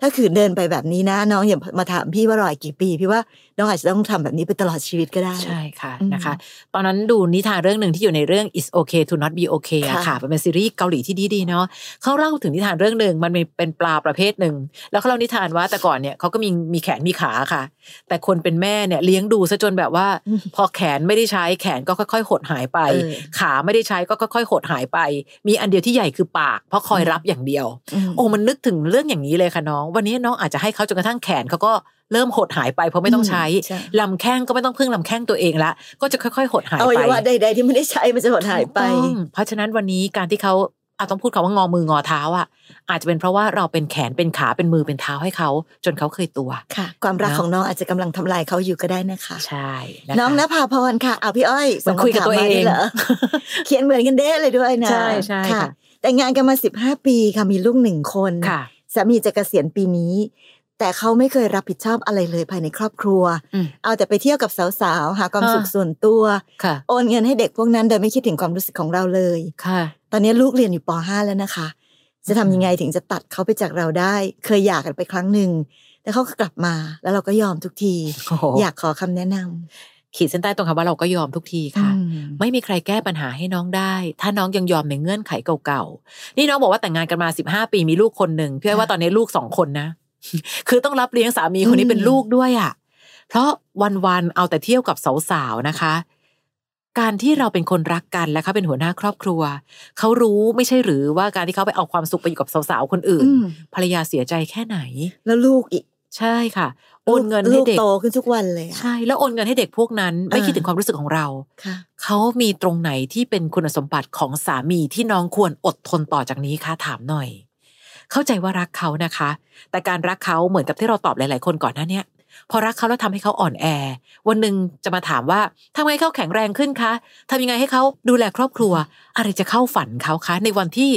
ถ้าขืนเดินไปแบบนี้นะ น้องอย่ามาถามพี่ว่ารออีกกี่ปี พี่ว่าน้องอาจจะต้องทำแบบนี้ไปตลอดชีวิตก็ได้ ใช่ค่ะอืมนะคะ ตอนนั้นดูนิทานเรื่องหนึ่งที่อยู่ในเรื่อง is okay to not be okay อะค่ะค่ะเป็นซีรีส์เกาหลีที่ดีๆเนาะเขาเล่าถึงนิทานเรื่องหนึ่งมันมีเป็นปลาประเภทหนึ่งแล้วเขาเล่านิทานว่าแต่ก่อนเนี่ยเขาก็มีมีแขนมีขาค่ะ แต่คนเป็นแม่เนี่ยเลี้ยงดูซะจนแบบว่า พอแขนไม่ได้ใช้แขนก็ค่อยๆ หดหายไปเออขาไม่ได้ใช้ก็ค่อยๆ หดหายไป มีอันเดียวที่ใหญ่คือปาก เพราะคอยรับอย่างเดียวมโอ้มันนึกถึงเรื่องอย่างนี้เลยค่ะน้องวันนี้น้องอาจจะให้เขาจนกระทั่งแขนเขาก็เริ่มหดหายไปเพราะไม่ต้องใช้ใช่ลำแข้งก็ไม่ต้องพึ่งลำแข้งตัวเองละ ก็จะค่อยๆ หดหายอวัไปยวะใดๆที่ไม่ได้ใช้มันจะหดหายไปถูกต้องเพราะฉะนั้นวันนี้การที่เขาอาต้องพูดคำว่างอมืองอเท้าอะ อาจจะเป็นเพราะว่าเราเป็นแขนเป็นขาเป็นมือเป็นเท้าให้เขา จนเขาเคยตัวค่ะ ความรักเนอะของน้องอาจจะกำลังทำลายเขาอยู่ก็ได้นะคะ ใช่นะคะน้องนภาพรค่ะเอาพี่อ้อยเหมือนคุยกับตัวเองส่คำถามมาด้วยเหรอเขียนเหมือนกันเด้เลยด้วยนะใช่ใช่ค่ะ แต่งงานกันมาสิบห้าปีค่ะมีลูกหนึ่งคนค่ะ สามีจะเกษียณปีนี้ แต่เขาไม่เคยรับผิดชอบอะไรเลยภายในครอบครัวอืมเอาแต่ไปเที่ยวกับสาวๆหาความอ่าสุขส่วนตัวค่ะโอนเงินให้เด็กพวกนั้นโดยไม่คิดถึงความรู้สึกของเราเลยค่ะ ตอนนี้ลูกเรียนอยู่ป .5 แล้วนะคะ จะทำยังไงถึงจะตัดเขาไปจากเราได้ เคยอยากกันไปครั้งหนึ่งแต่เขาก็กลับมาแล้วเราก็ยอมทุกทีโอ้โหอยากขอคำแนะน ขีดเส้นใต้ตรงคำว่าเราก็ยอมทุกทีำค่ะอืมไม่มีใครแก้ปัญหาให้น้องได้ ถ้าน้องยังยอมในเงื่อนไขเก่าๆ นี่น้องบอกว่าแต่งงานกันมาสิบห้าปีมีลูกคนหนึ่งพี่อ้อยว่าตอนนี้ลูกสองคนนะ คือต้องรับเลี้ยงสามีคนนี้เป็นลูกด้วยอะ เพราะวันๆเอาแต่เที่ยวกับสาวๆนะคะ การที่เราเป็นคนรักกันและเขาเป็นหัวหน้าครอบครัว เขารู้ไม่ใช่หรือว่าการที่เขาไปเอาความสุขไปอยู่กับสาวๆคนอื่นอืมภรรยาเสียใจแค่ไหน แล้วลูกอีก ใช่ค่ะ โอนเงินให้ลูกเด็กโตขึ้นทุกวันเลยอะใช่ แล้วโอนเงินให้เด็กพวกนั้น ไม่อ่าคิดถึงความรู้สึกของเราค่ะเขามีตรงไหนที่เป็นคุณสมบัติของสามีที่น้องควรอดทนต่อจากนี้คะถามหน่อย เข้าใจว่ารักเขานะคะ แต่การรักเขาเหมือนกับที่เราตอบหลาย ๆ คนก่อนหน้าเนี้ยพอรักเขาแล้วทำให้เขาอ่อนแอ วันหนึ่งจะมาถามว่าทำไงให้เขาแข็งแรงขึ้นคะทำยังไงให้เขาดูแลครอบครัว อะไรจะเข้าฝันเขาคะ ในวันที่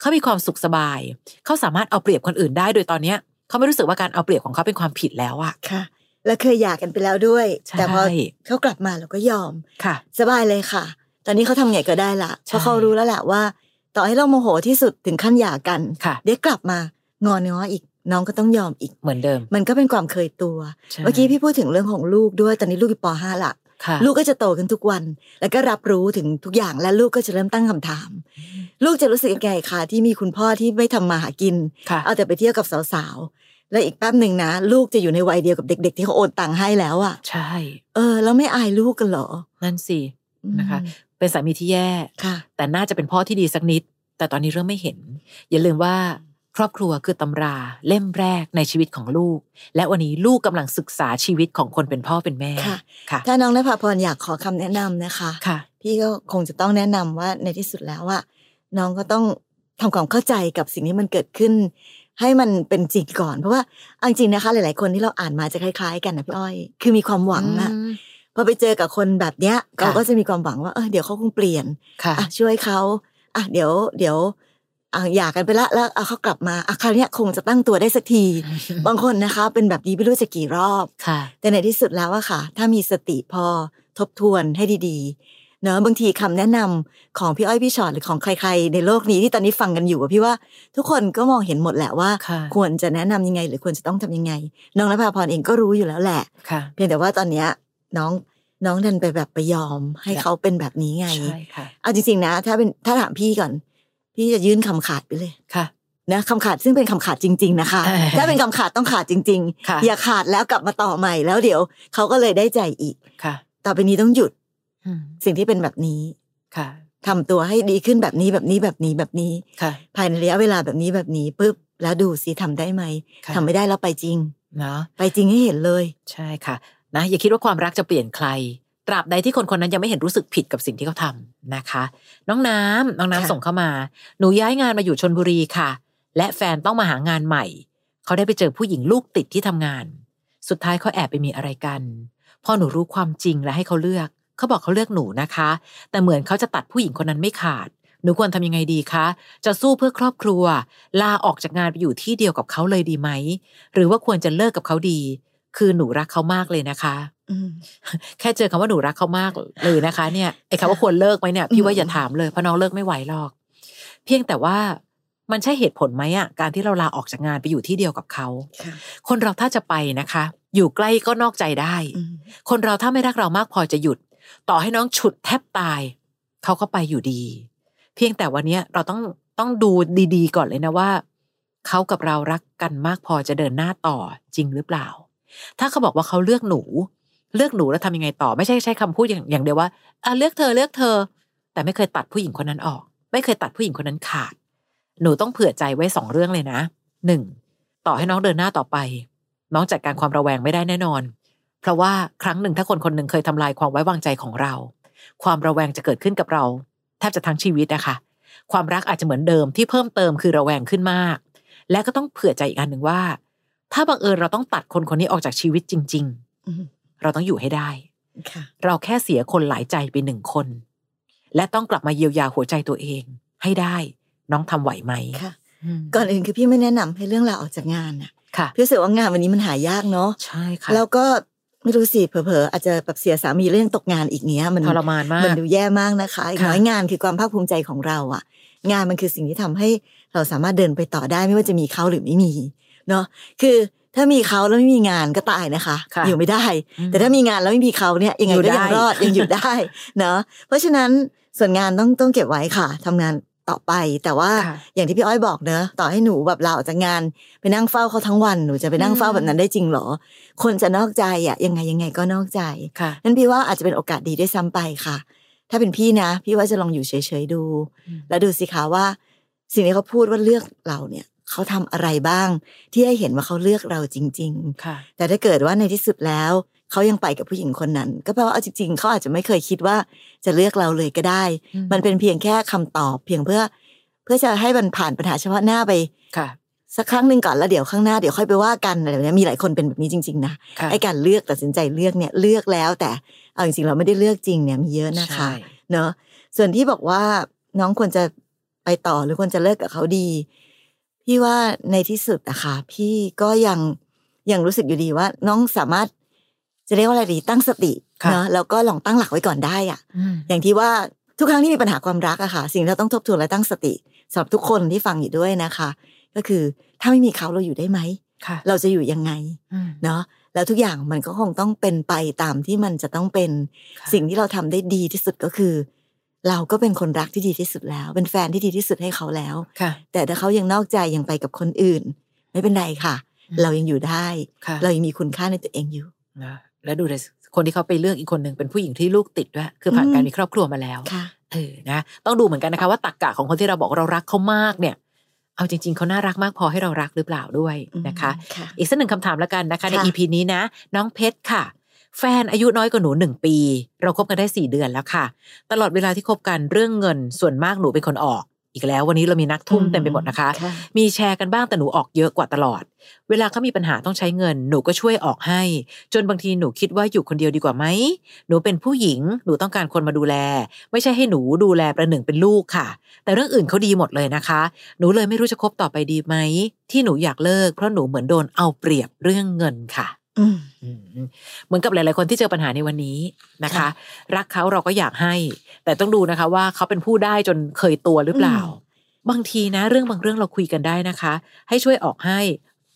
เขามีความสุขสบาย เขาสามารถเอาเปรียบคนอื่นได้ โดยตอนเนี้ย เขาไม่รู้สึกว่าการเอาเปรียบของเขาเป็นความผิดแล้วอะค่ะ แล้วเคยหย่ากันไปแล้วด้วยใช่แต่พอเขากลับมาเราก็ยอมค่ะ สบายเลยค่ะ ตอนนี้เขาทำไงก็ได้ละเพใช่ราะเขารู้แล้วแหละว่า ต่อให้เราโมโหที่สุดถึงขั้นหย่ากันค่ะเดี๋ยวกลับมางอน้ออีกน้องก็ต้องยอมอีกเหมือนเดิม มันก็เป็นความเคยตัวใช่เมื่อกี้พี่พูดถึงเรื่องของลูกด้วย ตอนนี้ลูกอยู่ป .5 ละค่ะ ลูกก็จะโตขึ้นทุกวัน แล้วก็รับรู้ถึงทุกอย่างและลูกก็จะเริ่มตั้งคำถาม ลูกจะรู้สึกยังไงคะที่มีคุณพ่อที่ไม่ทำมาหากินค่ะเอาแต่ไปเที่ยวกับสาวๆ แล้วอีกแป๊บหนึ่งนะ ลูกจะอยู่ในวัยเดียวกับเด็ก ๆ ที่เขาโอนตังค์ให้แล้วอะใช่ เออ แล้วไม่อายลูกกันเหรอ นั่นสิอืมนะคะ เป็นสามีที่แย่ค่ะ แต่น่าจะเป็นพ่อที่ดีสักนิด แต่ตอนนี้เริ่มไม่เห็น อย่าลืมว่า ครอบครัวคือตำราเล่มแรกในชีวิตของลูก และวันนี้ลูกกำลังศึกษาชีวิตของคนเป็นพ่อเป็นแม่ค่ะค่ะถ้าน้องนภาพรอยากขอคำแนะนำนะคะค่ะ พี่ก็คงจะต้องแนะนำว่าในที่สุดแล้วว่าน้องก็ต้องทำความเข้าใจกับสิ่งที่มันเกิดขึ้น ให้มันเป็นจริงก่อน เพราะว่าเอาจริงๆนะคะ หลาย ๆ คนที่เราอ่านมาจะคล้าย ๆ กันนะพี่อ้อย คือมีความหวังอะอืมพอไปเจอกับคนแบบเนี้ยค่ะเราก็จะมีความหวังว่าเออเดี๋ยวเขาคงเปลี่ยนค่ะอะช่วยเขาอะเดี๋ยวเดี๋ยว อะหย่ากันไปละแล้วเอาเขากลับมาอะคราวเนี้ยคงจะตั้งตัวได้สักที บางคนนะคะ เป็นแบบนี้ไม่รู้จะกี่รอบค่ะแต่ในที่สุดแล้วอะค่ะ ถ้ามีสติพอทบทวนให้ดีๆเนอะบางทีคำแนะนำของพี่อ้อยพี่ชอตหรือของใคร ๆ ในโลกนี้ที่ตอนนี้ฟังกันอยู่อะพี่ว่า ทุกคนก็มองเห็นหมดแหละว่าค่ะควรจะแนะนำยังไง หรือควรจะต้องทำยังไง น้องนภาพรเองก็รู้อยู่แล้วแหละค่ะเพียงแต่ว่าตอนเนี้ยน้องน้องดันไปแบบไปยอมให้ค่ะเขาเป็นแบบนี้ไงใช่ค่ะเอาจริงๆนะ ถ้าเป็นถ้าถามพี่ก่อน พี่จะยื่นคำขาดไปเลยค่ะนะคำขาดซึ่งเป็นคำขาดจริง ๆ นะคะเออถ้าเป็นคำขาดต้องขาดจริงค่ะๆอย่าขาดแล้วกลับมาต่อใหม่แล้วเดี๋ยวเขาก็เลยได้ใจอีกค่ะ ต่อไปนี้ต้องหยุดอืมสิ่งที่เป็นแบบนี้ค่ะทำตัวให้ดีขึ้นแบบนี้แบบนี้แบบนี้แบบนี้ค่ะ ภายในระยะเวลาแบบนี้แบบนี้ปุ๊บแล้วดูสิทำได้ไหมค่ะทำไม่ได้แล้วไปจริงเนาะไปจริงให้เห็นเลย ใช่ค่ะนะอย่าคิดว่าความรักจะเปลี่ยนใคร ตราบใดที่คนคนนั้นยังไม่เห็นรู้สึกผิดกับสิ่งที่เขาทำนะคะ น้องน้ำน้องน้ำค่ะส่งเข้ามา หนูย้ายงานมาอยู่ชนบุรีค่ะ และแฟนต้องมาหางานใหม่ เขาได้ไปเจอผู้หญิงลูกติดที่ทำงาน สุดท้ายเขาแอบไปมีอะไรกันพอหนูรู้ความจริงและให้เขาเลือก เขาบอกเขาเลือกหนูนะคะ แต่เหมือนเขาจะตัดผู้หญิงคนนั้นไม่ขาด หนูควรทำยังไงดีคะ จะสู้เพื่อครอบครัว ลาออกจากงานไปอยู่ที่เดียวกับเขาเลยดีไหม หรือว่าควรจะเลิกกับเขาดี คือหนูรักเขามากเลยนะคะอืม แค่เจอคำว่าหนูรักเขามากเลยนะคะ เนี่ยไอ้คำว่าควรเลิกไหมเนี่ยพี่ว่าอย่าถามเลยเพราะน้องเลิกไม่ไหวหรอก เพียงแต่ว่ามันใช่เหตุผลไหมอะการที่เราลาออกจากงานไปอยู่ที่เดียวกับเขาค่ะคนเราถ้าจะไปนะคะ อยู่ใกล้ก็นอกใจได้อืมคนเราถ้าไม่รักเรามากพอจะหยุด ต่อให้น้องฉุดแทบตาย เขาก็ไปอยู่ดี เพียงแต่วันเนี้ยเราต้องต้องดูดีๆ ก่อนเลยนะว่าเขากับเรารักกันมากพอจะเดินหน้าต่อจริงหรือเปล่า ถ้าเขาบอกว่าเขาเลือกหนู เลือกหนูแล้วทำยังไงต่อไม่ใช่ใช้คำพูดอย่างอย่างเดียวว่าอะเลือกเธอเลือกเธอ แต่ไม่เคยตัดผู้หญิงคนนั้นออก ไม่เคยตัดผู้หญิงคนนั้นขาด หนูต้องเผื่อใจไว้สองเรื่องเลยนะหนึ่งต่อให้น้องเดินหน้าต่อไป น้องจัดการความระแวงไม่ได้แน่นอน เพราะว่าครั้งหนึ่งถ้าคนคนหนึ่งเคยทำลายความไว้วางใจของเรา ความระแวงจะเกิดขึ้นกับเราแทบจะทั้งชีวิตนะคะความรักอาจจะเหมือนเดิมที่เพิ่มเติมคือระแวงขึ้นมาก และก็ต้องเผื่อใจอีกอันหนึ่งว่า ถ้าบังเอิญเราต้องตัดคนคนนี้ออกจากชีวิตจริง ๆ เราต้องอยู่ให้ได้ค่ะเราแค่เสียคนหลายใจไปหนึ่งคน และต้องกลับมาเยียวยาหัวใจตัวเอง ให้ได้น้องทำไหวไหมค่ะอืมก่อนอื่นคือพี่ไม่แนะนำให้เรื่องลาออกจากงานน่ะค่ะพี่รู้สึกว่างานวันนี้มันหายากเนาะใช่ค่ะแล้วก็ไม่รู้สิเผลอๆอาจจะแบบเสียสามีเรื่องตกงานอีกเนี้ยมันทรมานมากมันดูแย่มากนะคะอีกค่ะน้อยงานคือความภาคภูมิใจของเราอะงานมันคือสิ่งที่ทำให้เราสามารถเดินไปต่อได้ไม่ว่าจะมีเขาหรือไม่มี เนาะคือ ถ้ามีเขาแล้วไม่มีงานก็ตายนะคะค่ะอยู่ไม่ได้อืมแต่ถ้ามีงานแล้วไม่มีเขาเนี่ยยังไงอยู่ก็ได้ยังรอดยังอยู่ได้เนาะเพราะฉะนั้นส่วนงานต้องต้องเก็บไว้ค่ะทำงานต่อไป แต่ว่าค่ะอย่างที่พี่อ้อยบอกเนอะต่อให้หนูแบบลาออกจากงานไปนั่งเฝ้าเขาทั้งวันหนูจะไปนั่งเฝ้าอืมแบบนั้นได้จริงเหรอ คนจะนอกใจอะยังไงยังไงก็นอกใจค่ะนั้นพี่ว่าอาจจะเป็นโอกาสดีด้วยซ้ำไปค่ะ ถ้าเป็นพี่นะ พี่ว่าจะลองอยู่เฉยๆดูอืมแล้วดูสิคะว่า สิ่งที่เขาพูดว่าเลือกเราเนี่ย เขาทำอะไรบ้าง ที่ให้เห็นว่าเขาเลือกเราจริงค่ะๆแต่ถ้าเกิดว่าในที่สุดแล้วเขายังไปกับผู้หญิงคนนั้น ก็แปลว่าเอาจริง ๆเขาอาจจะไม่เคยคิดว่าจะเลือกเราเลยก็ได้อืมมันเป็นเพียงแค่คำตอบ เพียงเพื่อ เพื่อจะให้มันผ่านปัญหาเฉพาะหน้าไปค่ะสักครั้งหนึ่งก่อนแล้วเดี๋ยวข้างหน้าเดี๋ยวค่อยไปว่ากันอะไรแบบนี้มีหลายคนเป็นแบบนี้จริงๆนะค่ะไอ้การเลือกตัดสินใจเลือกเนี่ยเลือกแล้ว แต่เอาจริงๆเราไม่ได้เลือกจริงเนี่ยมีเยอะนะคะใช่เนอะส่วนที่บอกว่าน้องควรจะไปต่อหรือควรจะเลิกกับเขาดี พี่ว่าในที่สุดอะค่ะ พี่ก็ยังยังรู้สึกอยู่ดีว่า น้องสามารถ จะเรียกว่าอะไรดีตั้งสติค่ะเนาะแล้วก็ลองตั้งหลักไว้ก่อนได้อะอืมอย่างที่ว่าทุกครั้งที่มีปัญหาความรักอะค่ะ สิ่งที่เราต้องทบทวนและตั้งสติสำหรับทุกคนที่ฟังอยู่ด้วยนะคะ ก็คือถ้าไม่มีเขาเราอยู่ได้ไหมค่ะเราจะอยู่ยังไงอืมเนาะแล้วทุกอย่างมันก็คงต้องเป็นไปตามที่มันจะต้องเป็นค่ะสิ่งที่เราทำได้ดีที่สุดก็คือ เราก็เป็นคนรักที่ดีที่สุดแล้ว เป็นแฟนที่ดีที่สุดให้เขาแล้วค่ะแต่ถ้าเขายังนอกใจยังไปกับคนอื่น ไม่เป็นไรค่ะอืมเรายังอยู่ได้ค่ะเรายังมีคุณค่าในตัวเองอยู่นะแล้วดูเลยคนที่เขาไปเลือกอีกคนหนึ่งเป็นผู้หญิงที่ลูกติดด้วยคือผ่านอืมการมีครอบครัวมาแล้วค่ะเออนะต้องดูเหมือนกันนะคะว่าตักกะของคนที่เราบอกว่าเรารักเขามากเนี่ย เอาจริง ๆเขาน่ารักมากพอให้เรารักหรือเปล่าด้วยนะคะค่ะอีกสักหนึ่งคำถามแล้วกันนะคะในค่ะ EP นี้นะ น้องเพชรค่ะ แฟนอายุน้อยกว่าหนูหนึ่งปี เราคบกันได้สี่เดือนแล้วค่ะ ตลอดเวลาที่คบกันเรื่องเงินส่วนมากหนูเป็นคนออก อีกแล้ววันนี้เรามีนักทุ่มเต็มไปหมดนะคะค่ะมีแชร์กันบ้างแต่หนูออกเยอะกว่าตลอด เวลาเขามีปัญหาต้องใช้เงิน หนูก็ช่วยออกให้ จนบางทีหนูคิดว่าอยู่คนเดียวดีกว่าไหมหนูเป็นผู้หญิงหนูต้องการคนมาดูแล ไม่ใช่ให้หนูดูแลประหนึ่งเป็นลูกค่ะ แต่เรื่องอื่นเขาดีหมดเลยนะคะ หนูเลยไม่รู้จะคบต่อไปดีไหมที่หนูอยากเลิกเพราะหนูเหมือนโดนเอาเปรียบเรื่องเงินค่ะอืมอืม เหมือนกับหลาย ๆ คนที่เจอปัญหาในวันนี้นะคะค่ะรักเขาเราก็อยากให้ แต่ต้องดูนะคะว่าเขาเป็นผู้ได้จนเคยตัวหรือเปล่า บางทีนะ เรื่องบางเรื่องเราคุยกันได้นะคะ ให้ช่วยออกให้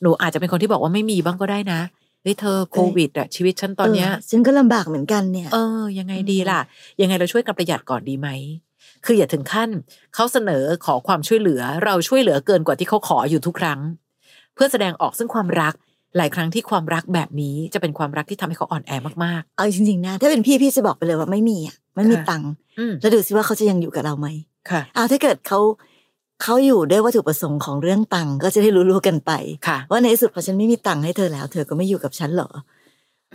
หนูอาจจะเป็นคนที่บอกว่าไม่มีบ้างก็ได้นะเฮ้ยเธอโควิดอะชีวิตฉันตอนเนี้ยเฉันก็ลำบากเหมือนกันเนี่ยเออยังไงดีล่ะ ยังไงเราช่วยกันประหยัดก่อนดีไหมคืออย่าถึงขั้นเขาเสนอขอความช่วยเหลือเราช่วยเหลือเกินกว่าที่เขาขออยู่ทุกครั้ง เพื่อแสดงออกซึ่งความรัก หลายครั้งที่ความรักแบบนี้จะเป็นความรักที่ทำให้เขาอ่อนแอมากเอาจริงๆนะถ้าเป็นพี่พี่จะบอกไปเลยว่าไม่มีอะไม่มีค่ะตังค์ๆอืมแล้วดูสิว่าเขาจะยังอยู่กับเราไหมค่ะอ้าวถ้าเกิดเขาเขาอยู่ด้วยวัตถุประสงค์ของเรื่องตังค์ก็จะได้รู้ๆกันไปค่ะว่าในที่สุดพอฉันไม่มีตังค์ให้เธอแล้ว เธอก็ไม่อยู่กับฉันเหรอ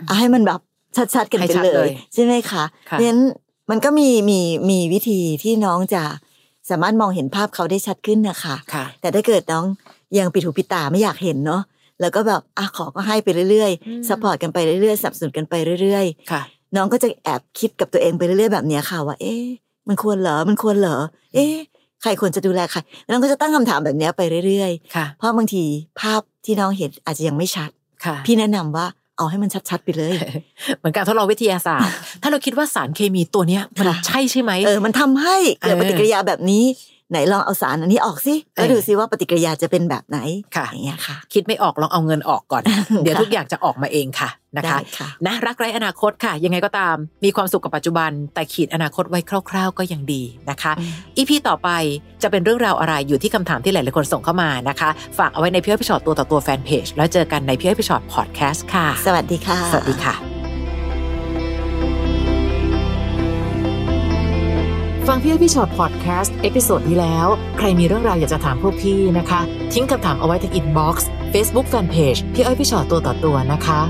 เอาให้มันแบบชัดๆกันให้ไปชัดเลเลยยใช่ไหมคะค่ะเพราะฉะนั้นมันก็มีมีมีวิธีที่น้องจะสามารถมองเห็นภาพเขาได้ชัดขึ้นนะคะค่ะแต่ถ้าเกิดน้องยังปิดหูปิดตาไม่อยากเห็นเนาะ แล้วก็แบบอะขอก็ให้ไปเรื่อยอืมๆ support กันไปเรื่อยๆสนับสนุนกันไปเรื่อยค่ะๆน้องก็จะแอบคิดกับตัวเองไปเรื่อยๆแบบเนี้ยค่ะว่าเอ๊ะมันควรเหรอมันควรเหรอเอ๊ะใครควรจะดูแลใครแล้วน้องก็จะตั้งคำถามแบบเนี้ยไปเรื่อยค่ะๆเพราะบางทีภาพที่น้องเห็นอาจจะยังไม่ชัดค่ะพี่แนะนำว่าเอาให้มันชัดๆไปเลย เหมือนการทดลองวิทยาศาสตร์ ถ้าเราคิดว่าสารเคมีตัวเนี้ยมันค่ะใช่ใช่ไหมเออมันทำให้เกิดเออปฏิกิริยาแบบนี้ ไหนลองเอาสารอันนี้ออกสิแล้วเออดูซิว่าปฏิกิริยาจะเป็นแบบไหนค่ะอย่างเงี้ยค่ะ คิดไม่ออกลองเอาเงินออกก่อน เดี๋ยวทุกอย่างจะออกมาเองค่ะนะคะได้ค่ะนะรักไร้อนาคตค่ะ ยังไงก็ตาม มีความสุขกับปัจจุบัน แต่ขีดอนาคตไว้คร่าว ๆ ก็ยังดีนะคะอืมอีพีต่อไปจะเป็นเรื่องราวอะไรอยู่ที่คำถามที่หลายๆคนส่งเข้ามานะคะ ฝากเอาไว้ในพี่อ้อยพี่ชอตตัวต่อตัวแฟนเพจแล้วเจอกันในพี่อ้อยพี่ชอตพอดแคสต์ค่ะ สวัสดีค่ะ สวัสดีค่ะ ฟังพี่อ้อยพี่ฉอด podcast episode ที่แล้ว ใครมีเรื่องราวอยากจะถามพวกพี่นะคะ ทิ้งคำถามเอาไว้ที่ inbox Facebook fanpage พี่อ้อยพี่ฉอดตัวต่อตัวนะคะ